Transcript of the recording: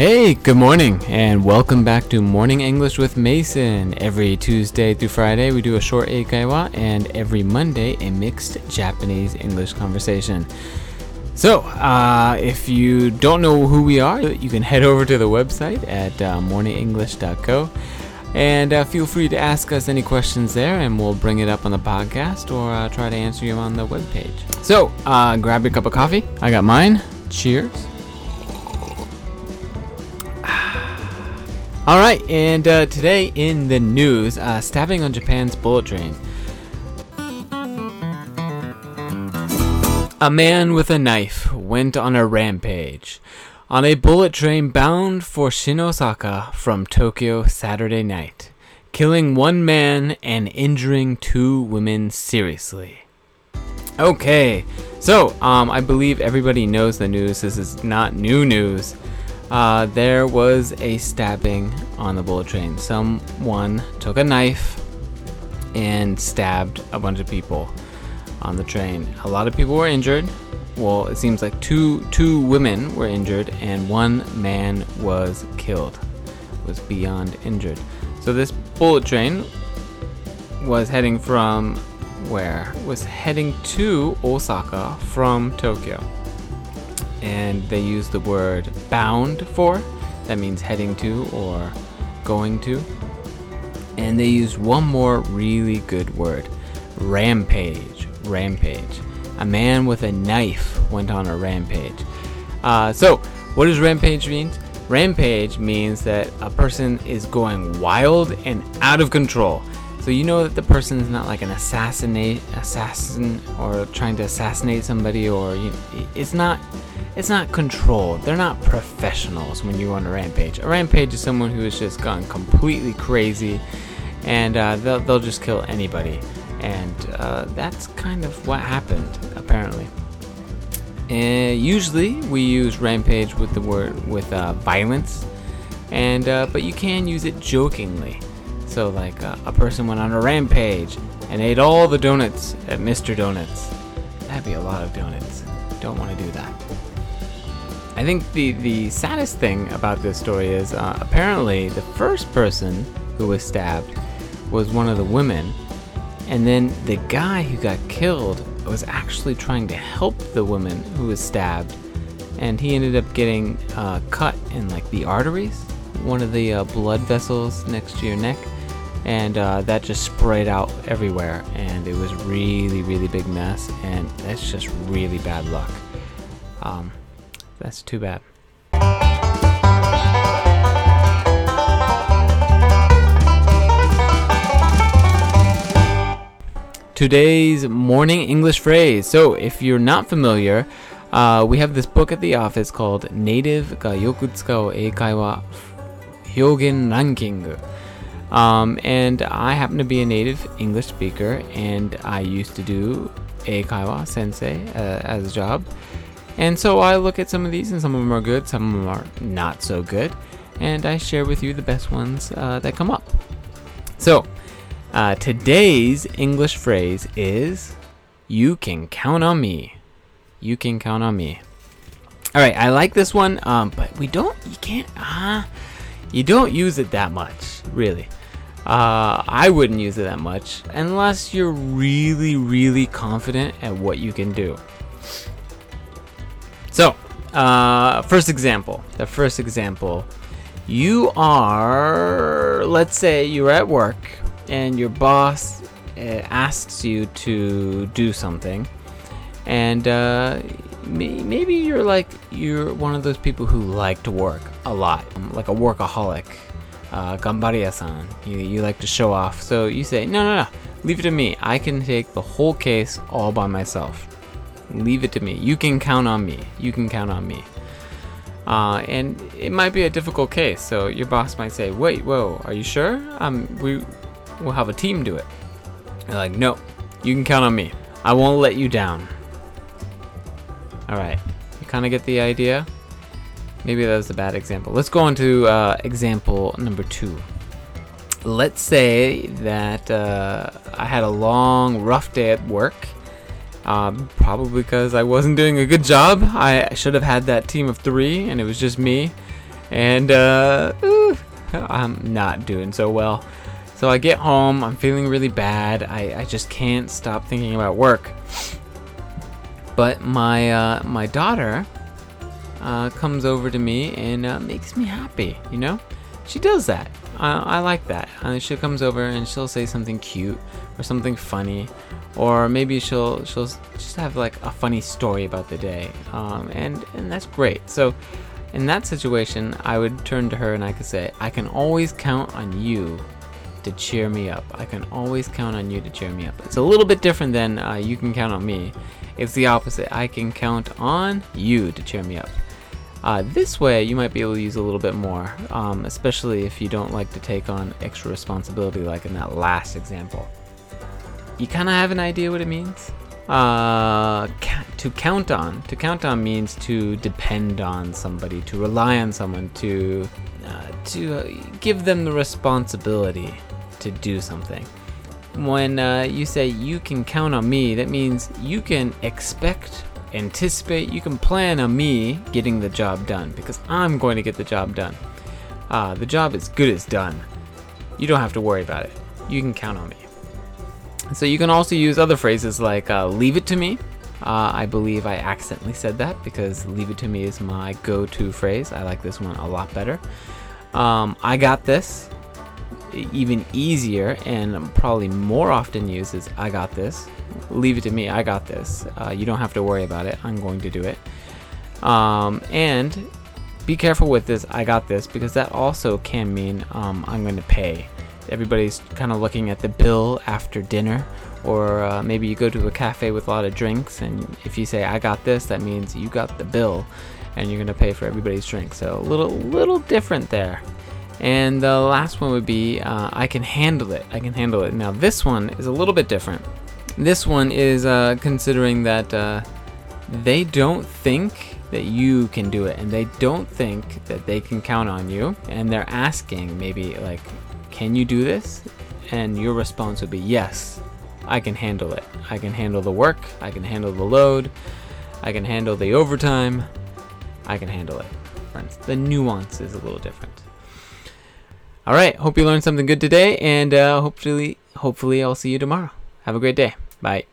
Hey, good morning, and welcome back to Morning English with Mason. Every Tuesday through Friday, we do a short eikaiwa, and every Monday, a mixed Japanese English conversation. So, uh, if you don't know who we are, you can head over to the website at uh, morningenglish.co and uh, feel free to ask us any questions there, and we'll bring it up on the podcast or uh, try to answer you on the webpage. So, uh, grab your cup of coffee. I got mine. Cheers. All right, and uh, today in the news, uh, stabbing on Japan's bullet train. A man with a knife went on a rampage on a bullet train bound for Shin-Osaka from Tokyo Saturday night, killing one man and injuring two women seriously. Okay, so um, I believe everybody knows the news. This is not new news. Uh, there was a stabbing on the bullet train. Someone took a knife and stabbed a bunch of people on the train. A lot of people were injured. Well, it seems like two two women were injured and one man was killed. Was beyond injured. So this bullet train was heading from where? Was heading to Osaka from Tokyo and they use the word bound for. That means heading to or going to. And they use one more really good word rampage. Rampage. A man with a knife went on a rampage. Uh, so, what does rampage mean? Rampage means that a person is going wild and out of control. So you know that the person is not like an assassinate assassin or trying to assassinate somebody or you, it's not it's not controlled. They're not professionals when you are on a rampage. A rampage is someone who has just gone completely crazy and uh, they'll, they'll just kill anybody. And uh, that's kind of what happened, apparently. And usually we use rampage with the word with uh, violence, and uh, but you can use it jokingly. So like uh, a person went on a rampage and ate all the donuts at Mr. Donuts. That'd be a lot of donuts. Don't want to do that. I think the, the saddest thing about this story is uh, apparently the first person who was stabbed was one of the women, and then the guy who got killed was actually trying to help the woman who was stabbed, and he ended up getting uh, cut in like the arteries, one of the uh, blood vessels next to your neck, and uh, that just sprayed out everywhere, and it was really really big mess, and that's just really bad luck. Um, that's too bad. Today's morning English phrase. So, if you're not familiar, uh, we have this book at the office called Native ga yoku eikaiwa hyogen ranking. Um, and I happen to be a native English speaker, and I used to do eikaiwa sensei uh, as a job. And so I look at some of these, and some of them are good, some of them are not so good, and I share with you the best ones uh, that come up. So, uh, today's English phrase is You can count on me. You can count on me. All right, I like this one, um, but we don't, you can't, ah, uh, you don't use it that much, really. Uh, I wouldn't use it that much unless you're really, really confident at what you can do. So, uh, first example. The first example. You are, let's say, you're at work and your boss uh, asks you to do something, and uh, maybe you're like you're one of those people who like to work a lot, like a workaholic, uh, gambariya-san. You you like to show off, so you say, no, no, no, leave it to me. I can take the whole case all by myself. Leave it to me. You can count on me. You can count on me. Uh, and it might be a difficult case, so your boss might say, "Wait, whoa, are you sure? Um, we will have a team do it." You're like, "No, you can count on me. I won't let you down." All right, you kind of get the idea. Maybe that was a bad example. Let's go on to uh, example number two. Let's say that uh, I had a long, rough day at work um, probably because I wasn't doing a good job. I should have had that team of three, and it was just me. and uh, ooh, I'm not doing so well. So I get home, I'm feeling really bad. I, I just can't stop thinking about work. But my uh, my daughter uh, comes over to me and uh, makes me happy. You know, she does that. I, I like that. And she comes over and she'll say something cute or something funny, or maybe she'll she'll just have like a funny story about the day, um, and and that's great. So. In that situation, I would turn to her and I could say, I can always count on you to cheer me up. I can always count on you to cheer me up. It's a little bit different than uh, you can count on me. It's the opposite. I can count on you to cheer me up. Uh, this way, you might be able to use a little bit more, um, especially if you don't like to take on extra responsibility, like in that last example. You kind of have an idea what it means? Uh, to count on. To count on means to depend on somebody, to rely on someone, to uh, to uh, give them the responsibility to do something. When uh, you say you can count on me, that means you can expect, anticipate, you can plan on me getting the job done because I'm going to get the job done. Uh, the job is good as done. You don't have to worry about it. You can count on me. So you can also use other phrases like uh, leave it to me. Uh, I believe I accidentally said that because leave it to me is my go to phrase. I like this one a lot better. Um, I got this. Even easier and probably more often used is I got this. Leave it to me. I got this. Uh, you don't have to worry about it. I'm going to do it. Um, and be careful with this. I got this because that also can mean um, I'm going to pay everybody's kind of looking at the bill after dinner or uh, maybe you go to a cafe with a lot of drinks and if you say i got this that means you got the bill and you're going to pay for everybody's drink so a little little different there and the last one would be uh, i can handle it i can handle it now this one is a little bit different this one is uh, considering that uh, they don't think that you can do it and they don't think that they can count on you and they're asking maybe like can you do this? And your response would be, Yes, I can handle it. I can handle the work, I can handle the load, I can handle the overtime, I can handle it. Friends, the nuance is a little different. All right, hope you learned something good today, and uh, hopefully, hopefully, I'll see you tomorrow. Have a great day. Bye.